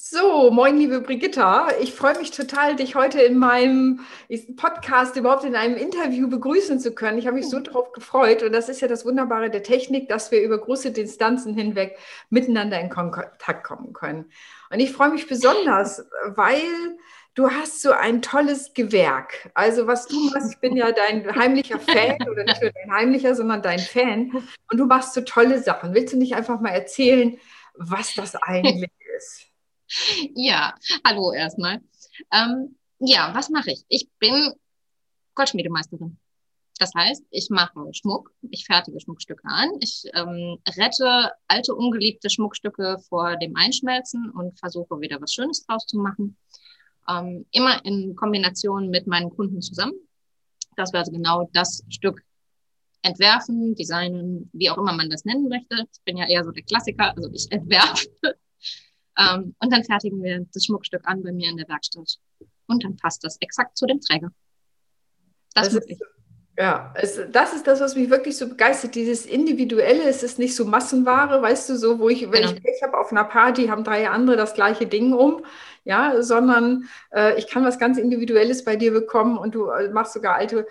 So, moin, liebe Brigitta. Ich freue mich total, dich heute in meinem Podcast überhaupt in einem Interview begrüßen zu können. Ich habe mich so darauf gefreut. Und das ist ja das Wunderbare der Technik, dass wir über große Distanzen hinweg miteinander in Kontakt kommen können. Und ich freue mich besonders, weil du hast so ein tolles Gewerk. Also was du machst, ich bin ja dein heimlicher Fan oder nicht nur dein heimlicher, sondern dein Fan. Und du machst so tolle Sachen. Willst du nicht einfach mal erzählen, was das eigentlich ist? Ja, hallo erstmal. Ähm, ja, was mache ich? Ich bin Goldschmiedemeisterin. Das heißt, ich mache Schmuck, ich fertige Schmuckstücke an, ich ähm, rette alte, ungeliebte Schmuckstücke vor dem Einschmelzen und versuche wieder was Schönes draus zu machen. Ähm, immer in Kombination mit meinen Kunden zusammen, dass wir also genau das Stück entwerfen, designen, wie auch immer man das nennen möchte. Ich bin ja eher so der Klassiker, also ich entwerfe ähm, und dann fertigen wir das Schmuckstück an bei mir in der Werkstatt. Und dann passt das exakt zu dem Träger. Das, das ist, ja, es, das ist das, was mich wirklich so begeistert. Dieses Individuelle, es ist nicht so Massenware, weißt du, so, wo ich, wenn genau. ich Pech habe auf einer Party, haben drei andere das gleiche Ding um ja, sondern äh, ich kann was ganz Individuelles bei dir bekommen und du äh, machst sogar alte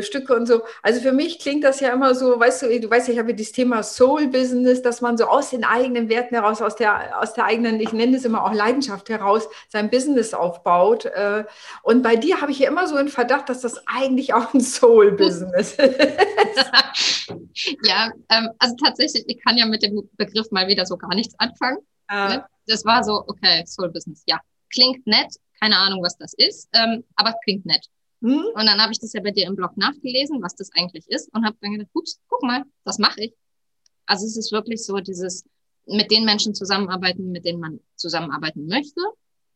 Stücke und so. Also für mich klingt das ja immer so, weißt du, du weißt ja, ich habe dieses Thema Soul Business, dass man so aus den eigenen Werten heraus, aus der, aus der eigenen, ich nenne es immer auch Leidenschaft heraus, sein Business aufbaut. Äh, und bei dir habe ich ja immer so einen Verdacht, dass das eigentlich auch ein Soul Business ist. ja, ähm, also tatsächlich, ich kann ja mit dem Begriff mal wieder so gar nichts anfangen. Ne? Das war so, okay, Soul Business, ja, klingt nett, keine Ahnung, was das ist, ähm, aber klingt nett. Mhm. Und dann habe ich das ja bei dir im Blog nachgelesen, was das eigentlich ist und habe dann gedacht, ups, guck mal, das mache ich. Also es ist wirklich so dieses mit den Menschen zusammenarbeiten, mit denen man zusammenarbeiten möchte.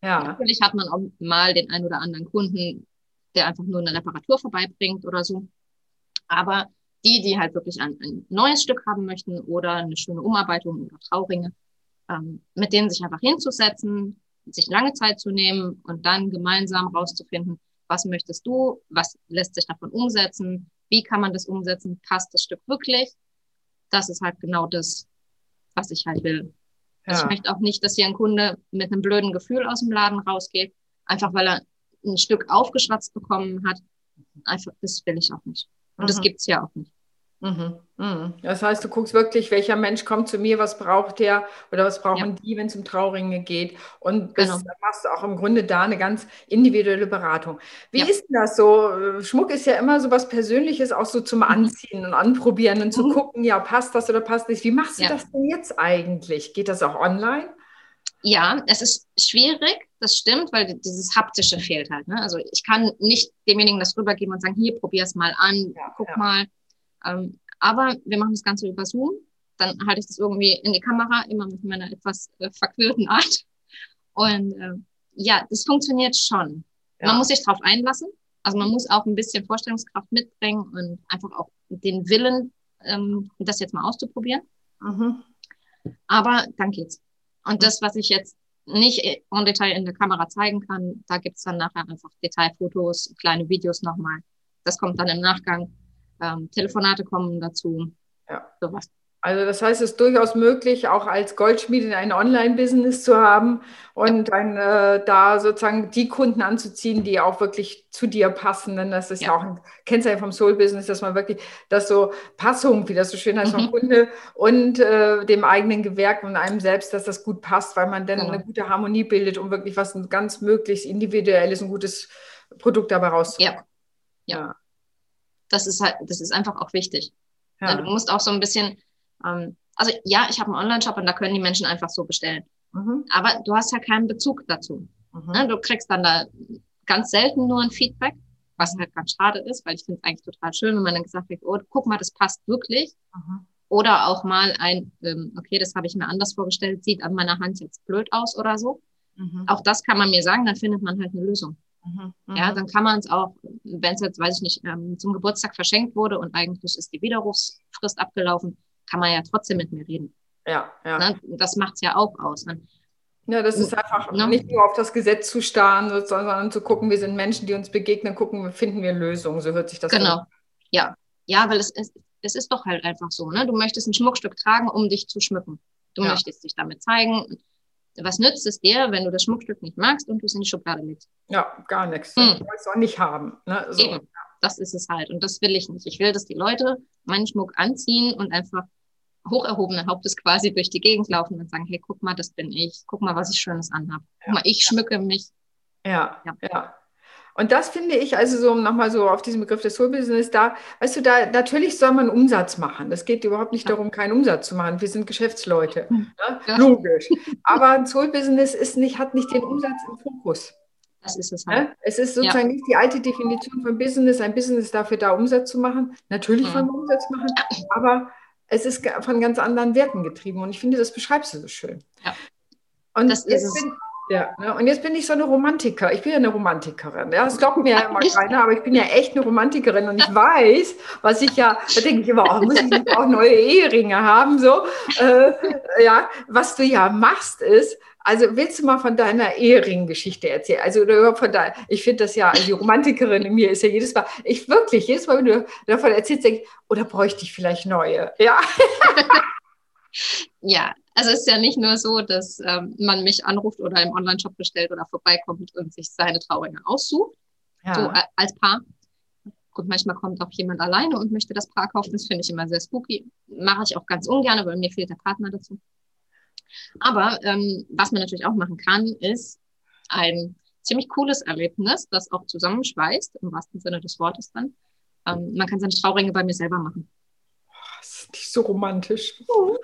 Ja. Natürlich hat man auch mal den einen oder anderen Kunden, der einfach nur eine Reparatur vorbeibringt oder so. Aber die, die halt wirklich ein, ein neues Stück haben möchten oder eine schöne Umarbeitung oder Trauringe, ähm, mit denen sich einfach hinzusetzen, sich lange Zeit zu nehmen und dann gemeinsam rauszufinden, was möchtest du, was lässt sich davon umsetzen, wie kann man das umsetzen, passt das Stück wirklich. Das ist halt genau das, was ich halt will. Ja. Ich möchte auch nicht, dass hier ein Kunde mit einem blöden Gefühl aus dem Laden rausgeht, einfach weil er ein Stück aufgeschwatzt bekommen hat. Einfach, das will ich auch nicht. Und mhm. das gibt's ja auch nicht. Mhm, mhm. Das heißt, du guckst wirklich, welcher Mensch kommt zu mir, was braucht der oder was brauchen ja. die, wenn es um Trauringe geht. Und genau. machst du auch im Grunde da eine ganz individuelle Beratung. Wie ja. ist denn das so? Schmuck ist ja immer so was Persönliches, auch so zum mhm. Anziehen und Anprobieren und zu mhm. gucken, ja, passt das oder passt nicht. Wie machst du ja. das denn jetzt eigentlich? Geht das auch online? Ja, es ist schwierig, das stimmt, weil dieses Haptische fehlt halt. Ne? Also ich kann nicht demjenigen das rübergeben und sagen, hier, probier es mal an, guck mal ähm, aber wir machen das Ganze über Zoom. Dann halte ich das irgendwie in die Kamera, immer mit meiner etwas äh, verquirlten Art. Und äh, ja, das funktioniert schon. Ja. Man muss sich darauf einlassen. Also man muss auch ein bisschen Vorstellungskraft mitbringen und einfach auch den Willen, ähm, das jetzt mal auszuprobieren. Mhm. Aber dann geht's. Und das, was ich jetzt nicht en Detail in der Kamera zeigen kann, da gibt's dann nachher einfach Detailfotos, kleine Videos nochmal. Das kommt dann im Nachgang ähm, Telefonate kommen dazu. Ja. Sowas. Also das heißt, es ist durchaus möglich, auch als Goldschmiedin ein Online-Business zu haben und dann äh, da sozusagen die Kunden anzuziehen, die auch wirklich zu dir passen. Denn das ist ja, ja auch ein Kennzeichen vom Soul-Business, dass man wirklich, dass so Passung, wie das so schön heißt, vom mhm. Kunde und äh, dem eigenen Gewerk und einem selbst, dass das gut passt, weil man dann genau. eine gute Harmonie bildet, um wirklich was ein ganz möglichst individuelles, ein gutes Produkt dabei rauszuholen. Ja. ja das ist halt, das ist einfach auch wichtig. Ja. Du musst auch so ein bisschen, ähm, also ja, ich habe einen Online-Shop und da können die Menschen einfach so bestellen. Mhm. Aber du hast ja keinen Bezug dazu. Mhm. Ne? Du kriegst dann da ganz selten nur ein Feedback, was halt ganz schade ist, weil ich finde es eigentlich total schön, wenn man dann gesagt wird, oh, guck mal, das passt wirklich. Mhm. Oder auch mal ein, ähm, okay, das habe ich mir anders vorgestellt, sieht an meiner Hand jetzt blöd aus oder so. Mhm. Auch das kann man mir sagen, dann findet man halt eine Lösung. Mhm, ja, mhm. dann kann man es auch, wenn es jetzt, weiß ich nicht, ähm, zum Geburtstag verschenkt wurde und eigentlich ist die Widerrufsfrist abgelaufen, kann man ja trotzdem mit mir reden. Ja, ja. Ne? Das macht es ja auch aus. Ne? Ja, das ist einfach ne? nicht nur auf das Gesetz zu starren, sondern zu gucken, wir sind Menschen, die uns begegnen, gucken, finden wir Lösungen. So hört sich das an. Genau. An. Ja. Ja, weil es ist, es ist doch halt einfach so. Ne? Du möchtest ein Schmuckstück tragen, um dich zu schmücken. Du ja. möchtest dich damit zeigen. Was nützt es dir, wenn du das Schmuckstück nicht magst und du es in die Schublade legst? Ja, gar nichts. Hm. Will es auch nicht haben. Ne? So. Eben. Das ist es halt. Und das will ich nicht. Ich will, dass die Leute meinen Schmuck anziehen und einfach hoch erhobenen Hauptes quasi durch die Gegend laufen und sagen, hey, guck mal, das bin ich. Guck mal, was ich Schönes anhabe. Guck mal, ich schmücke mich. Ja, ja. ja. Und das finde ich, also so nochmal so auf diesen Begriff des Soul-Business da, weißt du, da natürlich soll man Umsatz machen. Das geht überhaupt nicht darum, keinen Umsatz zu machen. Wir sind Geschäftsleute. Hm. Ne? Ja. Logisch. Aber ein Soul-Business ist nicht, hat nicht den Umsatz im Fokus. Das ist es halt. Ne? Es ist sozusagen ja. nicht die alte Definition von Business. Ein Business ist dafür da, Umsatz zu machen. Natürlich mhm. von Umsatz machen, aber es ist von ganz anderen Werten getrieben. Und ich finde, das beschreibst du so schön. Ja. Und das ist es. Ja, ne? und jetzt bin ich so eine Romantiker. Ich bin ja eine Romantikerin. Ja, das glaubt mir ja immer keiner, aber ich bin ja echt eine Romantikerin und ich weiß, was ich ja, da denke ich immer, oh, muss ich nicht auch neue Eheringe haben? So, äh, ja, was du ja machst, ist, also willst du mal von deiner Ehering-Geschichte erzählen? Also oder von da, ich finde das ja, also die Romantikerin in mir ist ja jedes Mal, ich wirklich, jedes Mal, wenn du davon erzählst, denke ich, oder bräuchte ich vielleicht neue? Ja. ja, also es ist ja nicht nur so, dass ähm, man mich anruft oder im Online-Shop bestellt oder vorbeikommt und sich seine Trauringe aussucht, ja. so äh, als Paar. Gut, manchmal kommt auch jemand alleine und möchte das Paar kaufen. Das finde ich immer sehr spooky. Mache ich auch ganz ungern, weil mir fehlt der Partner dazu. Aber ähm, was man natürlich auch machen kann, ist ein ziemlich cooles Erlebnis, das auch zusammenschweißt, im wahrsten Sinne des Wortes dann. Ähm, man kann seine Trauringe bei mir selber machen. Das ist nicht so romantisch. Ja,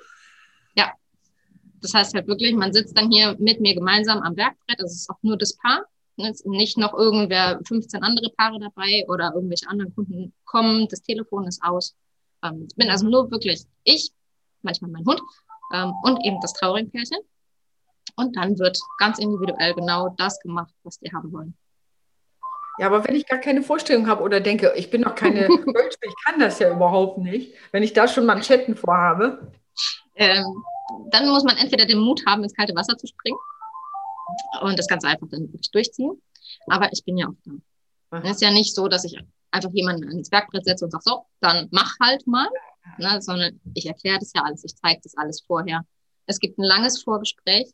das heißt halt wirklich, man sitzt dann hier mit mir gemeinsam am Werkbrett. Es ist auch nur das Paar. Ne? Nicht noch irgendwer, 15 andere Paare dabei oder irgendwelche anderen Kunden kommen. Das Telefon ist aus. Ähm, ich bin also nur wirklich ich, manchmal mein Hund ähm, und eben das Trauringpärchen. Und dann wird ganz individuell genau das gemacht, was die haben wollen. Ja, aber wenn ich gar keine Vorstellung habe oder denke, ich bin noch keine Coach, ich kann das ja überhaupt nicht, wenn ich da schon Manschetten vorhabe. Ähm, dann muss man entweder den Mut haben, ins kalte Wasser zu springen und das ganz einfach dann wirklich durchziehen. Aber ich bin ja auch da. Es ist ja nicht so, dass ich einfach jemanden ins Werkbrett setze und sage, so, dann mach halt mal, ne, sondern ich erkläre das ja alles, ich zeige das alles vorher. Es gibt ein langes Vorgespräch.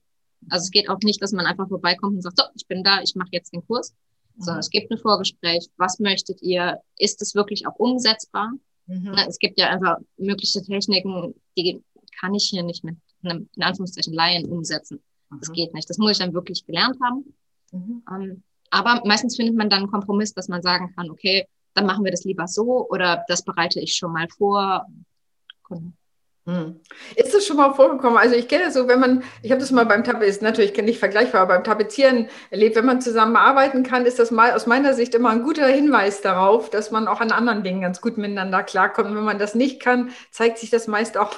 Also es geht auch nicht, dass man einfach vorbeikommt und sagt, so, ich bin da, ich mache jetzt den Kurs, mhm. sondern es gibt ein Vorgespräch. Was möchtet ihr? Ist es wirklich auch umsetzbar? Mhm. Ne, es gibt ja einfach mögliche Techniken, die kann ich hier nicht mit einem, in Anführungszeichen, Laien umsetzen. Mhm. Das geht nicht. Das muss ich dann wirklich gelernt haben. Mhm. Ähm, aber meistens findet man dann einen Kompromiss, dass man sagen kann, okay, dann machen wir das lieber so oder das bereite ich schon mal vor. Hm. Ist das schon mal vorgekommen? Also ich kenne so, wenn man, ich habe das mal beim Tapezieren, natürlich nicht vergleichbar, aber beim Tapezieren erlebt, wenn man zusammen arbeiten kann, ist das mal aus meiner Sicht immer ein guter Hinweis darauf, dass man auch an anderen Dingen ganz gut miteinander klarkommt. Und wenn man das nicht kann, zeigt sich das meist auch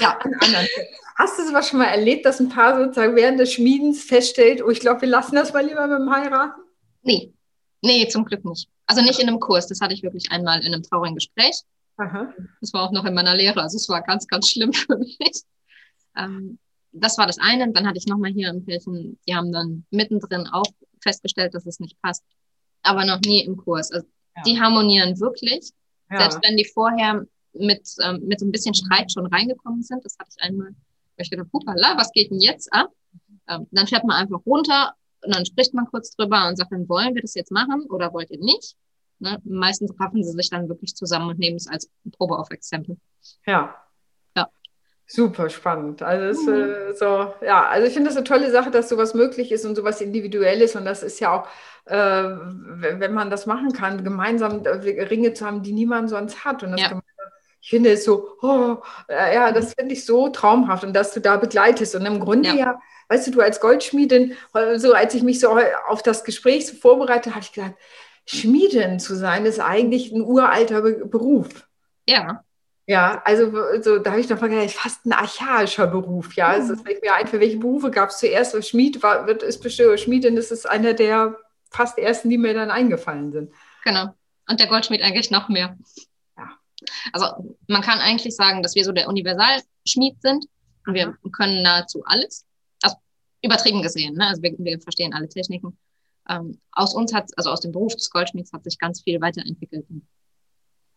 ja. Hast du sowas schon mal erlebt, dass ein Paar sozusagen während des Schmiedens feststellt, oh, ich glaube, wir lassen das mal lieber mit dem Heiraten? Nee, nee, zum Glück nicht. Also nicht in einem Kurs, das hatte ich wirklich einmal in einem traurigen Gespräch. Aha. Das war auch noch in meiner Lehre, also es war ganz, ganz schlimm für mich. Ähm, das war das eine. Dann hatte ich nochmal hier im Pärchen, die haben dann mittendrin auch festgestellt, dass es nicht passt, aber noch nie im Kurs. Also ja. die harmonieren wirklich, ja. selbst wenn die vorher mit, ähm, mit so ein bisschen Streit schon reingekommen sind. Das hatte ich einmal, weil ich gedacht, hupala, was geht denn jetzt ab? Ähm, dann fährt man einfach runter und dann spricht man kurz drüber und sagt, dann wollen wir das jetzt machen oder wollt ihr nicht? Ne? Meistens raffen sie sich dann wirklich zusammen und nehmen es als Probe auf Exempel. Ja. Ja. Super spannend. Also, mhm. äh, so, ja, also ich finde das eine tolle Sache, dass sowas möglich ist und sowas Individuelles. Und das ist ja auch, äh, wenn man das machen kann, gemeinsam äh, Ringe zu haben, die niemand sonst hat. Und das ja. Ich finde es so, oh, ja, das finde ich so traumhaft und dass du da begleitest. Und im Grunde ja, ja weißt du, du als Goldschmiedin, so als ich mich so auf das Gespräch so vorbereitet, habe ich gedacht, Schmiedin zu sein, ist eigentlich ein uralter Be Beruf. Ja. Ja, also so, da habe ich noch mal gedacht, fast ein archaischer Beruf. Ja, mhm. es ist mir ein, für welche Berufe gab es zuerst? Schmied war, wird, ist bestimmt, Schmiedin ist einer der fast ersten, die mir dann eingefallen sind. Genau. Und der Goldschmied eigentlich noch mehr. Also man kann eigentlich sagen, dass wir so der Universalschmied sind. Und wir mhm. können nahezu alles übertrieben gesehen. Ne? Also wir, wir verstehen alle Techniken. Ähm, aus uns hat, also aus dem Beruf des Goldschmieds hat sich ganz viel weiterentwickelt.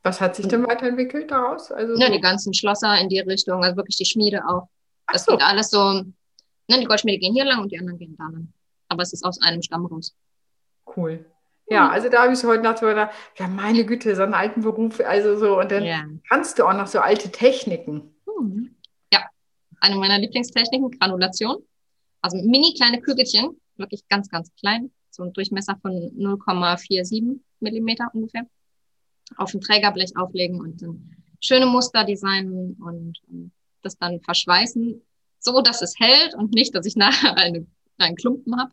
Was hat sich denn weiterentwickelt daraus? Also ja, so die ganzen Schlosser in die Richtung, also wirklich die Schmiede auch. Das so. geht alles so Ne, die Goldschmiede gehen hier lang und die anderen gehen da lang. Aber es ist aus einem Stamm raus. Cool. Ja, also da habe ich heute Nacht so gedacht, ja, meine Güte, so einen alten Beruf, also so, und dann ja. kannst du auch noch so alte Techniken. Mhm. Ja, eine meiner Lieblingstechniken, Granulation. Also mini kleine Kügelchen, wirklich ganz, ganz klein, so ein Durchmesser von 0,47 Millimeter ungefähr, auf ein Trägerblech auflegen und dann schöne Muster designen und das dann verschweißen, so dass es hält und nicht, dass ich nachher eine, einen Klumpen habe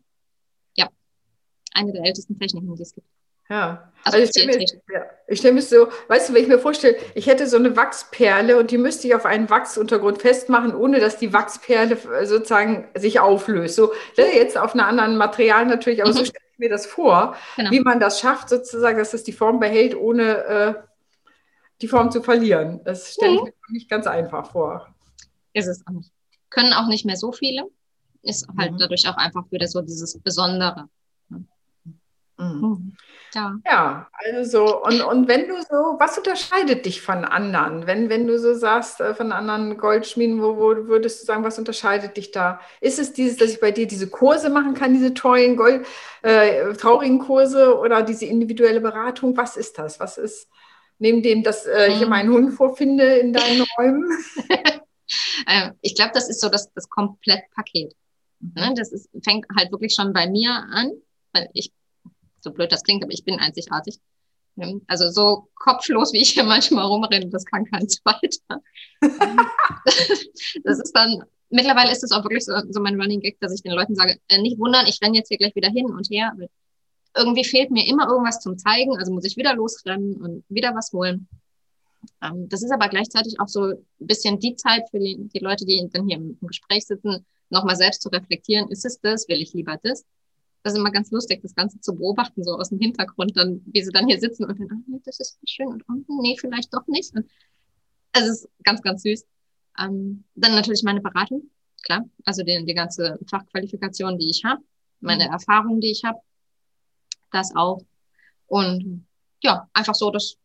eine der ältesten Techniken, die es gibt. Ja, also, also ich stelle mir, ja, stell mir so, weißt du, wenn ich mir vorstelle, ich hätte so eine Wachsperle und die müsste ich auf einen Wachsuntergrund festmachen, ohne dass die Wachsperle sozusagen sich auflöst. So ne, jetzt auf einem anderen Material natürlich, aber mhm. so stelle ich mir das vor, genau. wie man das schafft, sozusagen, dass es die Form behält, ohne äh, die Form zu verlieren. Das stelle ich mhm. mir nicht ganz einfach vor. Ist es auch nicht. Können auch nicht mehr so viele. Ist halt mhm. dadurch auch einfach wieder so dieses Besondere. Mhm. mhm. Ja. ja, also so, und, und wenn du so, was unterscheidet dich von anderen? Wenn, wenn du so sagst, äh, von anderen Goldschmieden, wo, wo würdest du sagen, was unterscheidet dich da? Ist es dieses, dass ich bei dir diese Kurse machen kann, diese tollen Gold, äh, traurigen Kurse oder diese individuelle Beratung? Was ist das? Was ist neben dem, dass äh, ich mhm. meinen Hund vorfinde in deinen Räumen? Ähm, ich glaube, das ist so das, das Komplettpaket. Ne? Das ist, fängt halt wirklich schon bei mir an, weil ich so blöd das klingt, aber ich bin einzigartig. Also so kopflos, wie ich hier manchmal rumrenne, das kann kein zweiter. das ist dann, mittlerweile ist es auch wirklich so, so mein Running Gag, dass ich den Leuten sage, äh, nicht wundern, ich renne jetzt hier gleich wieder hin und her. Irgendwie fehlt mir immer irgendwas zum Zeigen, also muss ich wieder losrennen und wieder was holen. Ähm, das ist aber gleichzeitig auch so ein bisschen die Zeit für die, die Leute, die dann hier im Gespräch sitzen, nochmal selbst zu reflektieren, ist es das, will ich lieber das? Das ist immer ganz lustig, das Ganze zu beobachten, so aus dem Hintergrund, dann, wie sie dann hier sitzen und dann, ah, das ist schön und unten, nee, vielleicht doch nicht. Und es ist ganz, ganz süß. Ähm, dann natürlich meine Beratung, klar, also die, die ganze Fachqualifikation, die ich habe, meine mhm. Erfahrung, die ich habe, das auch. Und ja, einfach so das,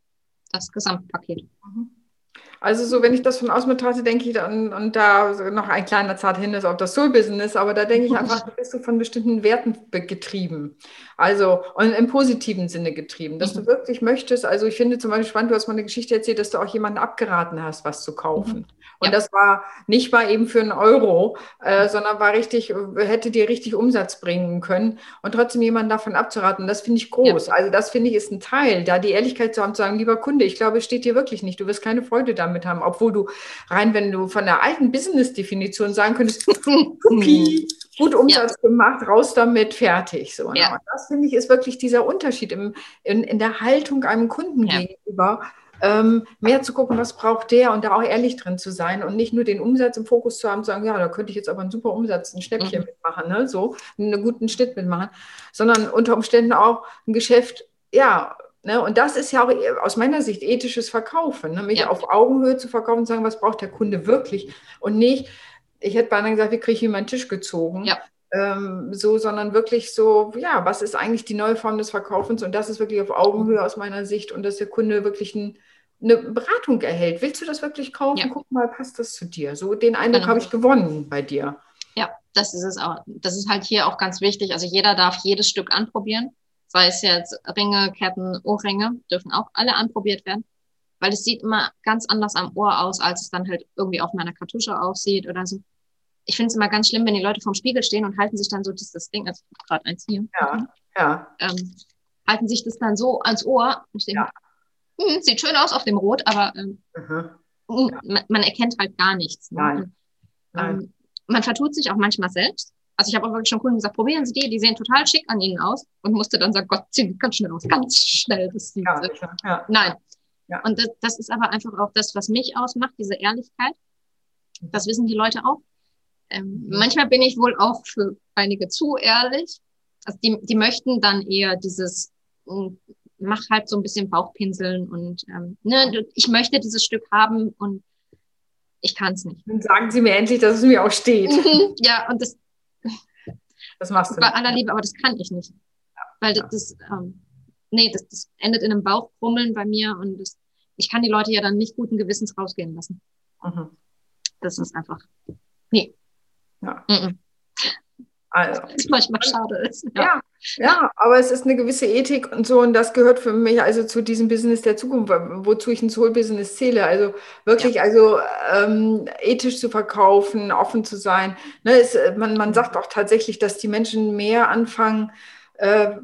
das Gesamtpaket. Mhm. Also so, wenn ich das von außen betrachte, denke ich, und, und da noch ein kleiner zart Hinweis auf das Soul-Business, aber da denke ich einfach, du bist du von bestimmten Werten getrieben. Also und im positiven Sinne getrieben, dass mhm. du wirklich möchtest. Also ich finde zum Beispiel spannend, du hast mal eine Geschichte erzählt, dass du auch jemanden abgeraten hast, was zu kaufen. Mhm. Und ja. das war nicht mal eben für einen Euro, äh, sondern war richtig, hätte dir richtig Umsatz bringen können und trotzdem jemanden davon abzuraten. Das finde ich groß. Ja. Also das finde ich ist ein Teil, da die Ehrlichkeit zu haben, zu sagen, lieber Kunde, ich glaube, es steht dir wirklich nicht. Du wirst keine Freude damit haben, obwohl du rein, wenn du von der alten Business-Definition sagen könntest, Cookie, gut Umsatz ja. gemacht, raus damit, fertig. So, ne? ja. Und das finde ich ist wirklich dieser Unterschied im, in, in der Haltung einem Kunden gegenüber ähm, mehr zu gucken, was braucht der und da auch ehrlich drin zu sein und nicht nur den Umsatz im Fokus zu haben, zu sagen, ja, da könnte ich jetzt aber einen super Umsatz, ein Schnäppchen mhm. mitmachen, ne? so, einen guten Schnitt mitmachen, sondern unter Umständen auch ein Geschäft, ja, Ne, und das ist ja auch aus meiner Sicht ethisches Verkaufen, ne, mich ja. auf Augenhöhe zu verkaufen und sagen, was braucht der Kunde wirklich und nicht, ich hätte beinahe gesagt, wie kriege ich ihm meinen Tisch gezogen, ja. ähm, so, sondern wirklich so, ja, was ist eigentlich die neue Form des Verkaufens und das ist wirklich auf Augenhöhe aus meiner Sicht und dass der Kunde wirklich ein eine Beratung erhält. Willst du das wirklich kaufen? Ja. Guck mal, passt das zu dir? So den Eindruck genau. habe ich gewonnen bei dir. Ja, das ist es auch. Das ist halt hier auch ganz wichtig. Also jeder darf jedes Stück anprobieren. Sei es jetzt Ringe, Ketten, Ohrringe, dürfen auch alle anprobiert werden. Weil es sieht immer ganz anders am Ohr aus, als es dann halt irgendwie auf meiner Kartusche aussieht oder so. Ich finde es immer ganz schlimm, wenn die Leute vorm Spiegel stehen und halten sich dann so dieses Ding, also gerade eins hier. Ja, ja. Ähm, halten sich das dann so ans Ohr. Und ich denke, ja hm, sieht schön aus auf dem Rot, aber ähm, mhm. ja. man, man, erkennt halt gar nichts. Ne? Nein. Nein. Ähm, man vertut sich auch manchmal selbst. Also ich habe auch wirklich schon Kunden gesagt, probieren Sie die, die sehen total schick an Ihnen aus und musste dann sagen, Gott, sieht ganz schnell aus, ganz schnell. Das sieht ja, ja. Nein. Ja. Und das, das, ist aber einfach auch das, was mich ausmacht, diese Ehrlichkeit. Das wissen die Leute auch. Ähm, mhm. Manchmal bin ich wohl auch für einige zu ehrlich. Also die, die möchten dann eher dieses hm, mach halt so ein bisschen Bauchpinseln und ähm, ne, ich möchte dieses Stück haben und ich kann es nicht. Dann sagen Sie mir endlich, dass es mir auch steht. ja, und das, das machst du. Bei aller Liebe, aber das kann ich nicht. Ja, Weil das, das ähm, nee, das, das endet in einem Bauchkrummeln bei mir und das, ich kann die Leute ja dann nicht guten Gewissens rausgehen lassen. Mhm. Das ist einfach, nee. Ja. Mhm. Also, was manchmal schade ist. Ja. ja. Ja, aber es ist eine gewisse Ethik und so und das gehört für mich also zu diesem Business der Zukunft, wozu ich ein Soul-Business zähle. Also wirklich, ja. also ähm, ethisch zu verkaufen, offen zu sein. Ne, es, man, man sagt auch tatsächlich, dass die Menschen mehr anfangen,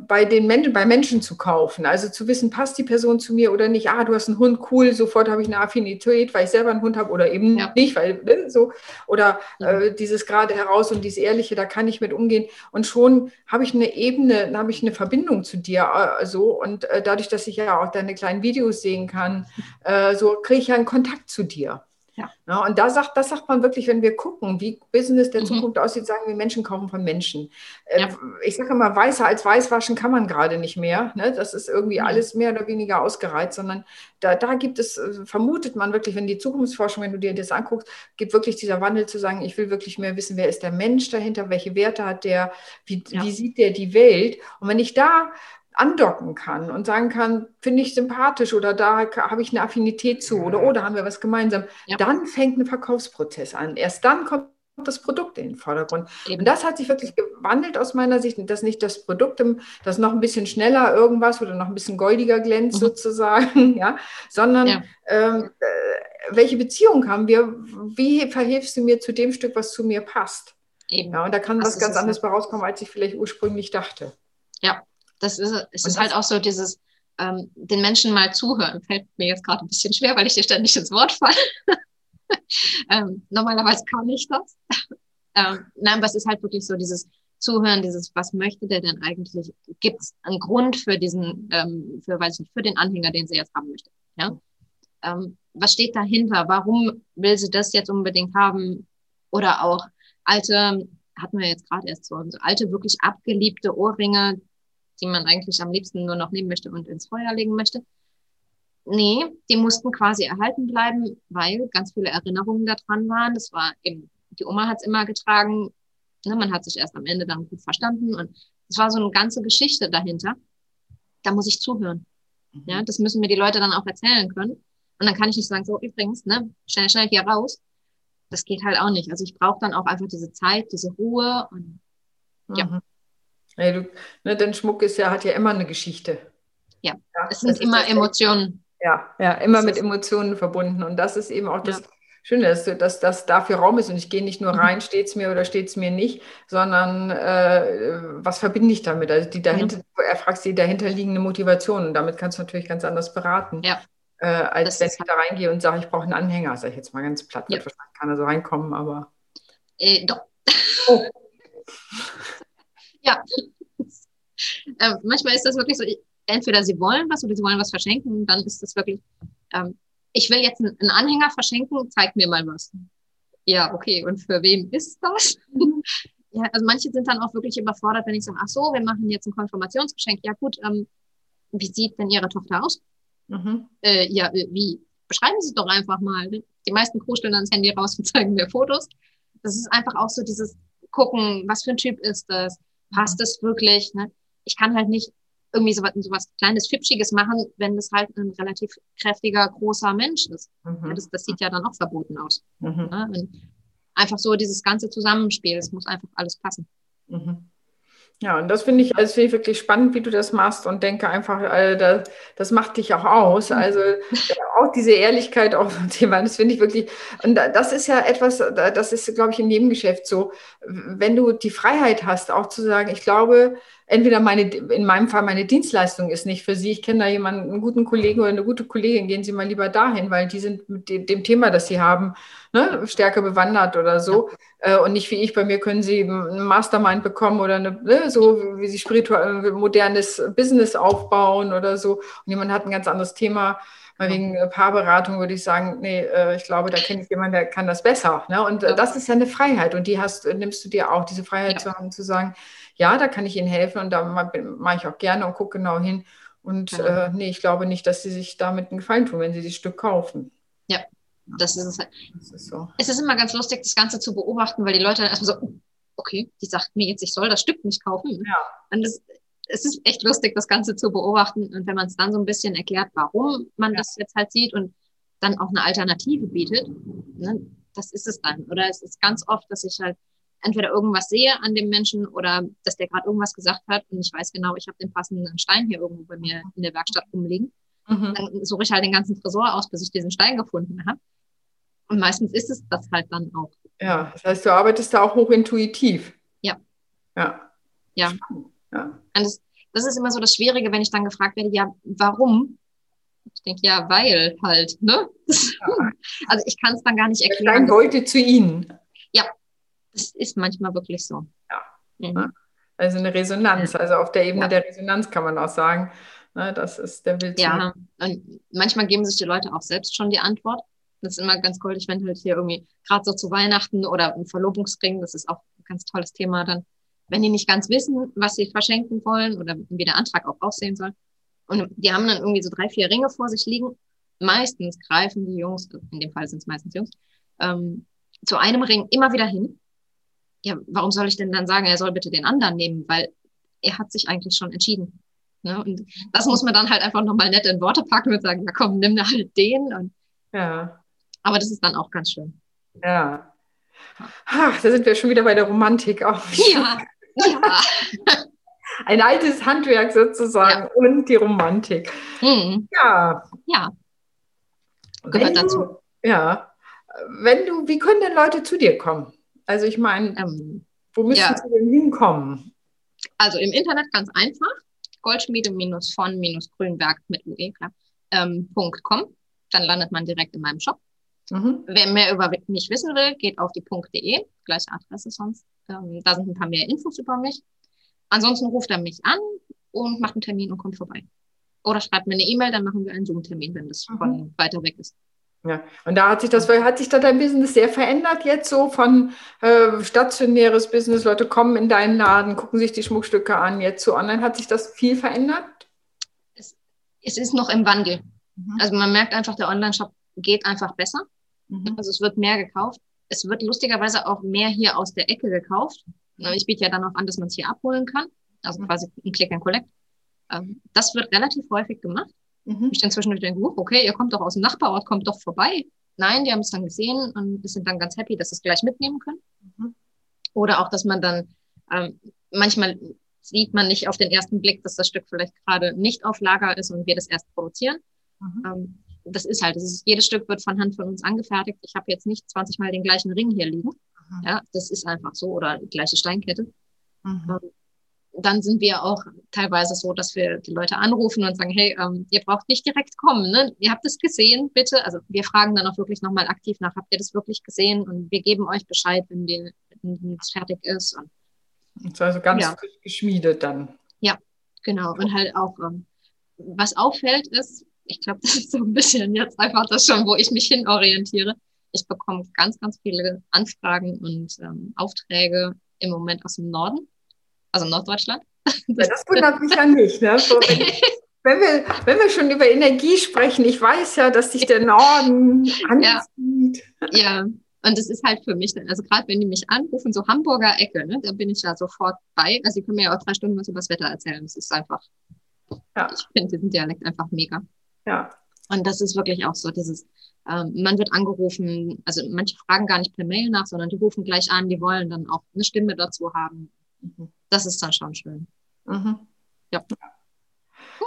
bei den Menschen, bei Menschen zu kaufen. Also zu wissen, passt die Person zu mir oder nicht. Ah, du hast einen Hund, cool, sofort habe ich eine Affinität, weil ich selber einen Hund habe oder eben ja. nicht, weil ne, so. Oder ja. äh, dieses gerade heraus und dieses Ehrliche, da kann ich mit umgehen. Und schon habe ich eine Ebene, habe ich eine Verbindung zu dir. Also, und äh, dadurch, dass ich ja auch deine kleinen Videos sehen kann, äh, so kriege ich ja einen Kontakt zu dir. Ja. ja. und da sagt, das sagt man wirklich, wenn wir gucken, wie Business der mhm. Zukunft aussieht, sagen wir, Menschen kaufen von Menschen. Äh, ja. Ich sage immer, weißer als weiß waschen kann man gerade nicht mehr. Ne? Das ist irgendwie mhm. alles mehr oder weniger ausgereizt, sondern da, da gibt es, äh, vermutet man wirklich, wenn die Zukunftsforschung, wenn du dir das anguckst, gibt wirklich dieser Wandel zu sagen, ich will wirklich mehr wissen, wer ist der Mensch dahinter, welche Werte hat der, wie, ja. wie sieht der die Welt. Und wenn ich da andocken kann und sagen kann, finde ich sympathisch oder da habe ich eine Affinität zu oder oder haben wir was gemeinsam, ja. dann fängt ein Verkaufsprozess an. Erst dann kommt das Produkt in den Vordergrund. Eben. Und das hat sich wirklich gewandelt aus meiner Sicht, dass nicht das Produkt, das noch ein bisschen schneller irgendwas oder noch ein bisschen goldiger glänzt mhm. sozusagen, ja, sondern ja. Ähm, äh, welche Beziehung haben wir? Wie verhilfst du mir zu dem Stück, was zu mir passt? Eben. Ja, und da kann das was ganz anderes bei rauskommen, als ich vielleicht ursprünglich dachte. Ja, das ist, es ist halt auch so dieses, ähm, den Menschen mal zuhören. Fällt mir jetzt gerade ein bisschen schwer, weil ich dir ständig ins Wort falle. ähm, normalerweise kann ich das. ähm, nein, aber es ist halt wirklich so dieses Zuhören, dieses, was möchte der denn eigentlich? Gibt es einen Grund für diesen, ähm, für, weiß nicht, für den Anhänger, den sie jetzt haben möchte? Ja? Ähm, was steht dahinter? Warum will sie das jetzt unbedingt haben? Oder auch alte, hatten wir jetzt gerade erst so, so alte, wirklich abgeliebte Ohrringe, die man eigentlich am liebsten nur noch nehmen möchte und ins Feuer legen möchte. Nee, die mussten quasi erhalten bleiben, weil ganz viele Erinnerungen daran waren. Das war eben, die Oma hat es immer getragen. Ne, man hat sich erst am Ende dann gut verstanden und es war so eine ganze Geschichte dahinter. Da muss ich zuhören. Mhm. Ja, das müssen mir die Leute dann auch erzählen können. Und dann kann ich nicht sagen, so übrigens, ne, schnell, schnell hier raus. Das geht halt auch nicht. Also ich brauche dann auch einfach diese Zeit, diese Ruhe und ja. Mhm. Ja, du, ne, denn Schmuck ist ja, hat ja immer eine Geschichte. Ja, ja es sind immer Emotionen. Ja, ja, immer mit Emotionen verbunden. Und das ist eben auch das ja. Schöne, dass, dass das dafür Raum ist. Und ich gehe nicht nur mhm. rein, steht es mir oder steht es mir nicht, sondern äh, was verbinde ich damit? Also die dahinter, ja. erfragst die dahinterliegende Motivation. Und damit kannst du natürlich ganz anders beraten. Ja. Äh, als das wenn ich da reingehe und sage, ich brauche einen Anhänger, sage ich jetzt mal ganz platt, wird wahrscheinlich keiner so reinkommen, aber. Äh, doch. Oh. Ja. ähm, manchmal ist das wirklich so, entweder sie wollen was oder sie wollen was verschenken, dann ist das wirklich, ähm, ich will jetzt einen Anhänger verschenken, zeig mir mal was. Ja, okay, und für wem ist das? ja, also manche sind dann auch wirklich überfordert, wenn ich sage, ach so, wir machen jetzt ein Konfirmationsgeschenk. Ja gut, ähm, wie sieht denn Ihre Tochter aus? Mhm. Äh, ja, äh, wie? Beschreiben Sie es doch einfach mal. Die meisten kuscheln dann das Handy raus und zeigen mir Fotos. Das ist einfach auch so dieses gucken, was für ein Typ ist das? Passt es wirklich? Ne? Ich kann halt nicht irgendwie so was, so was kleines, Fipschiges machen, wenn das halt ein relativ kräftiger, großer Mensch ist. Mhm. Das, das, sieht ja dann auch verboten aus. Mhm. Ne? Einfach so dieses ganze Zusammenspiel, es muss einfach alles passen. Mhm. Ja, und das finde ich, also find ich wirklich spannend, wie du das machst und denke einfach, äh, das, das macht dich auch aus. Mhm. Also äh, auch diese Ehrlichkeit auch ein Thema, das finde ich wirklich, und das ist ja etwas, das ist, glaube ich, in jedem Geschäft so, wenn du die Freiheit hast, auch zu sagen, ich glaube, entweder meine, in meinem Fall meine Dienstleistung ist nicht für Sie. Ich kenne da jemanden, einen guten Kollegen oder eine gute Kollegin, gehen Sie mal lieber dahin, weil die sind mit dem Thema, das Sie haben, ne, stärker bewandert oder so. Ja. Äh, und nicht wie ich, bei mir können Sie ein Mastermind bekommen oder eine, ne, so wie Sie spirituell modernes Business aufbauen oder so. Und jemand hat ein ganz anderes Thema. Mal wegen Paarberatung würde ich sagen, nee, äh, ich glaube, da kenne ich jemanden, der kann das besser. Ne? Und äh, das ist ja eine Freiheit und die hast, nimmst du dir auch, diese Freiheit ja. zu haben, zu sagen, ja, da kann ich Ihnen helfen und da mache ich auch gerne und gucke genau hin. Und genau. äh, nee, ich glaube nicht, dass Sie sich damit einen Gefallen tun, wenn Sie das Stück kaufen. Ja, das ist es. Das ist so. Es ist immer ganz lustig, das Ganze zu beobachten, weil die Leute dann erstmal so, okay, die sagt mir jetzt, ich soll das Stück nicht kaufen. Ja. Und das, es ist echt lustig, das Ganze zu beobachten. Und wenn man es dann so ein bisschen erklärt, warum man ja. das jetzt halt sieht und dann auch eine Alternative bietet, ne, das ist es dann. Oder es ist ganz oft, dass ich halt entweder irgendwas sehe an dem Menschen oder dass der gerade irgendwas gesagt hat und ich weiß genau, ich habe den passenden Stein hier irgendwo bei mir in der Werkstatt rumliegen. Mhm. Dann suche ich halt den ganzen Tresor aus, bis ich diesen Stein gefunden habe. Und meistens ist es das halt dann auch. Ja, das heißt, du arbeitest da auch hochintuitiv. Ja. Ja. Ja. ja. Und das, das ist immer so das Schwierige, wenn ich dann gefragt werde, ja, warum? Ich denke, ja, weil halt, ne? Ja. Also ich kann es dann gar nicht erklären. Dein Leute zu ihnen. Ja, das ist manchmal wirklich so. Ja. Mhm. Also eine Resonanz. Also auf der Ebene ja. der Resonanz kann man auch sagen, ne, das ist der Bild. Ja, und manchmal geben sich die Leute auch selbst schon die Antwort. Das ist immer ganz goldig, wenn halt hier irgendwie, gerade so zu Weihnachten oder ein Verlobungsring, das ist auch ein ganz tolles Thema dann, wenn die nicht ganz wissen, was sie verschenken wollen oder wie der Antrag auch aussehen soll. Und die haben dann irgendwie so drei, vier Ringe vor sich liegen. Meistens greifen die Jungs, in dem Fall sind es meistens Jungs, ähm, zu einem Ring immer wieder hin. Ja, warum soll ich denn dann sagen, er soll bitte den anderen nehmen? Weil er hat sich eigentlich schon entschieden. Ne? Und das muss man dann halt einfach nochmal nett in Worte packen und sagen, ja komm, nimm da halt den. Und, ja. Aber das ist dann auch ganz schön. Ja. Ach, da sind wir schon wieder bei der Romantik auch. Ja. ja. Ein altes Handwerk sozusagen ja. und die Romantik. Mhm. Ja. Ja. Gehört dazu. Ja. Wenn du, wie können denn Leute zu dir kommen? Also ich meine, ähm, wo müssen ja. sie denn hinkommen? Also im Internet ganz einfach. Goldschmiede-von-grünberg mit UE, klar, ähm, .com. Dann landet man direkt in meinem Shop. Mhm. Wer mehr über mich wissen will, geht auf die .de, gleiche Adresse sonst. Ähm, da sind ein paar mehr Infos über mich. Ansonsten ruft er mich an und macht einen Termin und kommt vorbei. Oder schreibt mir eine E-Mail, dann machen wir einen Zoom-Termin, wenn das mhm. von weiter weg ist. Ja, und da hat sich das, hat sich da dein Business sehr verändert jetzt so von äh, stationäres Business, Leute kommen in deinen Laden, gucken sich die Schmuckstücke an, jetzt zu online, hat sich das viel verändert? Es, es ist noch im Wandel. Mhm. Also man merkt einfach, der Online-Shop geht einfach besser. Mhm. Also es wird mehr gekauft. Es wird lustigerweise auch mehr hier aus der Ecke gekauft. Ich biete ja dann auch an, dass man es hier abholen kann. Also mhm. quasi ein Click and Collect. Ähm, das wird relativ häufig gemacht. Mhm. Ich dann zwischendurch denke, okay, ihr kommt doch aus dem Nachbarort, kommt doch vorbei. Nein, die haben es dann gesehen und sind dann ganz happy, dass sie es gleich mitnehmen können. Mhm. Oder auch, dass man dann, ähm, manchmal sieht man nicht auf den ersten Blick, dass das Stück vielleicht gerade nicht auf Lager ist und wir das erst produzieren. Mhm. Ähm, das ist halt, das ist, jedes Stück wird von Hand von uns angefertigt. Ich habe jetzt nicht 20 Mal den gleichen Ring hier liegen. Mhm. Ja, das ist einfach so oder die gleiche Steinkette. Mhm. Ähm, dann sind wir auch teilweise so, dass wir die Leute anrufen und sagen, hey, ähm, ihr braucht nicht direkt kommen, ne? ihr habt es gesehen, bitte. Also wir fragen dann auch wirklich nochmal aktiv nach, habt ihr das wirklich gesehen? Und wir geben euch Bescheid, wenn, es fertig ist. Und, das ist also ganz ja. geschmiedet dann. Ja, genau. Und halt auch, ähm, was auffällt ist, ich glaube, das ist so ein bisschen jetzt einfach das schon, wo ich mich hinorientiere. Ich bekomme ganz, ganz viele Anfragen und ähm, Aufträge im Moment aus dem Norden, also Norddeutschland. Ja, das wundert mich ja nicht. Ne? So, wenn, wenn, wir, wenn wir schon über Energie sprechen, ich weiß ja, dass sich der Norden anzieht. Ja, ja. und das ist halt für mich, also gerade wenn die mich anrufen, so Hamburger Ecke, ne, da bin ich ja sofort bei. Also, sie können mir ja auch drei Stunden was über das Wetter erzählen. Das ist einfach, ja. ich finde diesen Dialekt einfach mega. Ja. Und das ist wirklich auch so, dieses, ähm, man wird angerufen, also manche fragen gar nicht per Mail nach, sondern die rufen gleich an, die wollen dann auch eine Stimme dazu haben. Mhm. Das ist dann schon schön. Mhm. Ja.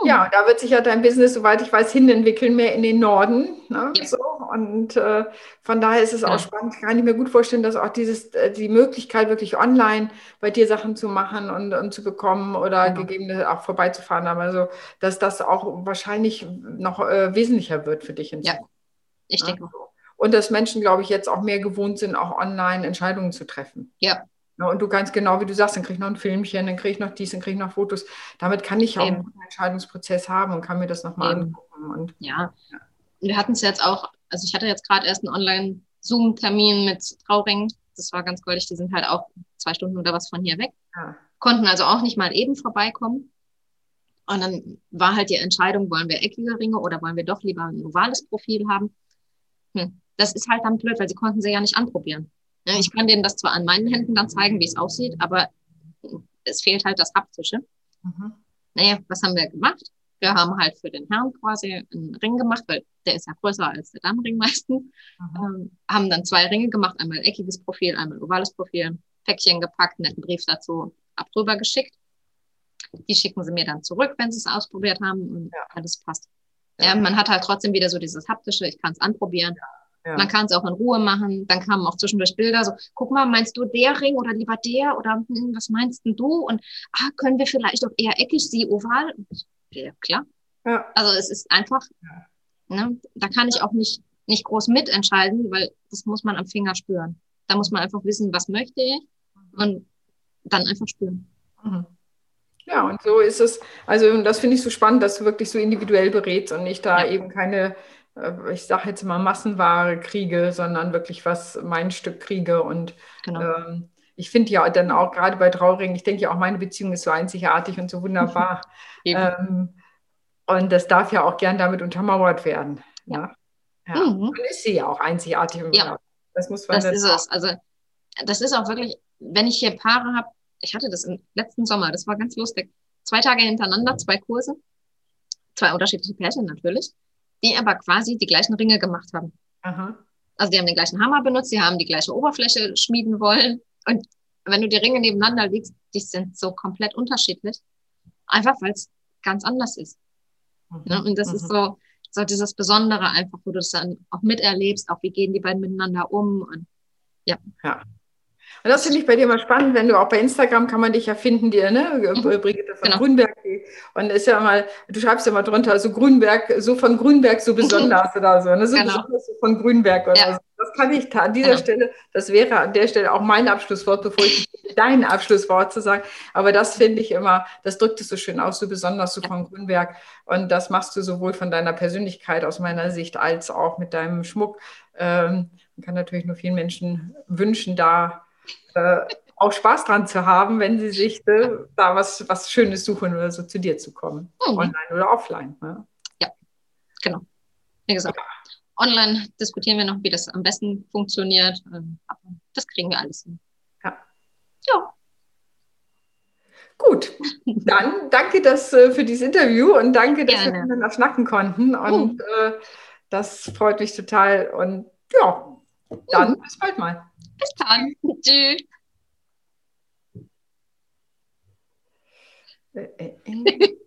Ja, da wird sich ja dein Business, soweit ich weiß, hinentwickeln, mehr in den Norden. Ne? Ja. So. Und äh, von daher ist es auch spannend. Kann ich mir gut vorstellen, dass auch dieses, äh, die Möglichkeit, wirklich online bei dir Sachen zu machen und, und zu bekommen oder ja. gegebenenfalls auch vorbeizufahren, also dass das auch wahrscheinlich noch äh, wesentlicher wird für dich in Zukunft. Ja, ich denke auch. Und dass Menschen, glaube ich, jetzt auch mehr gewohnt sind, auch online Entscheidungen zu treffen. Ja, Ne, und du kannst genau, wie du sagst, dann kriege ich noch ein Filmchen, dann kriege ich noch dies, dann kriege ich noch Fotos. Damit kann ich auch Eben. einen Entscheidungsprozess haben und kann mir das nochmal angucken. Und, ja. ja. Wir hatten es jetzt auch, also ich hatte jetzt gerade erst einen Online-Zoom-Termin mit Trauring. Das war ganz goldig. Die sind halt auch zwei Stunden oder was von hier weg. Ja. Konnten also auch nicht mal eben vorbeikommen. Und dann war halt die Entscheidung, wollen wir eckige Ringe oder wollen wir doch lieber ein ovales Profil haben? Hm. Das ist halt dann blöd, weil sie konnten sie ja nicht anprobieren. Ich kann denen das zwar an meinen Händen dann zeigen, wie es aussieht, aber es fehlt halt das Haptische. Mhm. Naja, was haben wir gemacht? Wir haben halt für den Herrn quasi einen Ring gemacht, weil der ist ja größer als der Damenring meistens. Mhm. Ähm, haben dann zwei Ringe gemacht, einmal eckiges Profil, einmal ovales Profil. Päckchen gepackt, einen netten Brief dazu ab rüber geschickt. Die schicken sie mir dann zurück, wenn sie es ausprobiert haben und ja. alles passt. Ja. man hat halt trotzdem wieder so dieses haptische, ich kann es anprobieren. Ja. Man kann es auch in Ruhe machen. Dann kamen auch zwischendurch Bilder so, guck mal, meinst du der Ring oder lieber der? Oder hm, was meinst denn du? Und ah, können wir vielleicht auch eher eckig, sie oval? Ja, klar. Ja. Also es ist einfach, ne, da kann ich auch nicht, nicht groß mitentscheiden, weil das muss man am Finger spüren. Da muss man einfach wissen, was möchte ich und dann einfach spüren. Mhm. Ja, und so ist es. Also, das finde ich so spannend, dass du wirklich so individuell berätst und nicht da ja. eben keine, ich sage jetzt mal Massenware kriege, sondern wirklich was mein Stück kriege. Und genau. ähm, ich finde ja dann auch gerade bei Trauringen, ich denke ja auch, meine Beziehung ist so einzigartig und so wunderbar. ähm, und das darf ja auch gern damit untermauert werden. Ja. Ne? ja. Mhm. Und ist sie ja auch einzigartig. Ja. Das muss man das ist es. Also, das ist auch wirklich, wenn ich hier Paare habe, ich hatte das im letzten Sommer, das war ganz lustig. Zwei Tage hintereinander, zwei Kurse, zwei unterschiedliche Pärchen natürlich, die aber quasi die gleichen Ringe gemacht haben. Aha. Also die haben den gleichen Hammer benutzt, die haben die gleiche Oberfläche schmieden wollen. Und wenn du die Ringe nebeneinander legst, die sind so komplett unterschiedlich. Einfach weil es ganz anders ist. Mhm. Ne? Und das mhm. ist so, so dieses Besondere einfach, wo du es dann auch miterlebst, auch wie gehen die beiden miteinander um. Und ja. ja. Und das finde ich bei dir mal spannend, wenn du auch bei Instagram kann man dich ja finden, dir, ne? Mhm. Brigitte von genau. Grünberg. Und ist ja mal, du schreibst ja mal drunter, so Grünberg, so von Grünberg so besonders oder so, ne? So genau. besonders so von Grünberg oder ja. so. Das kann ich an dieser genau. Stelle, das wäre an der Stelle auch mein Abschlusswort, bevor ich dein Abschlusswort zu sagen. Aber das finde ich immer, das drückt es so schön aus, so besonders so von Grünberg. Und das machst du sowohl von deiner Persönlichkeit aus meiner Sicht als auch mit deinem Schmuck. Ähm, man kann natürlich nur vielen Menschen wünschen, da äh, auch Spaß dran zu haben, wenn sie sich äh, da was, was Schönes suchen oder so zu dir zu kommen. Mhm. Online oder offline. Ne? Ja, genau. Wie gesagt, ja. online diskutieren wir noch, wie das am besten funktioniert. Ähm, aber das kriegen wir alles hin. Ja. Ja. Gut, dann danke das, äh, für dieses Interview und danke, dass Gerne. wir miteinander schnacken konnten. Und uh. äh, das freut mich total. Und ja, dann uh. bis bald mal. Bis dann. Tschüss. Äh, äh,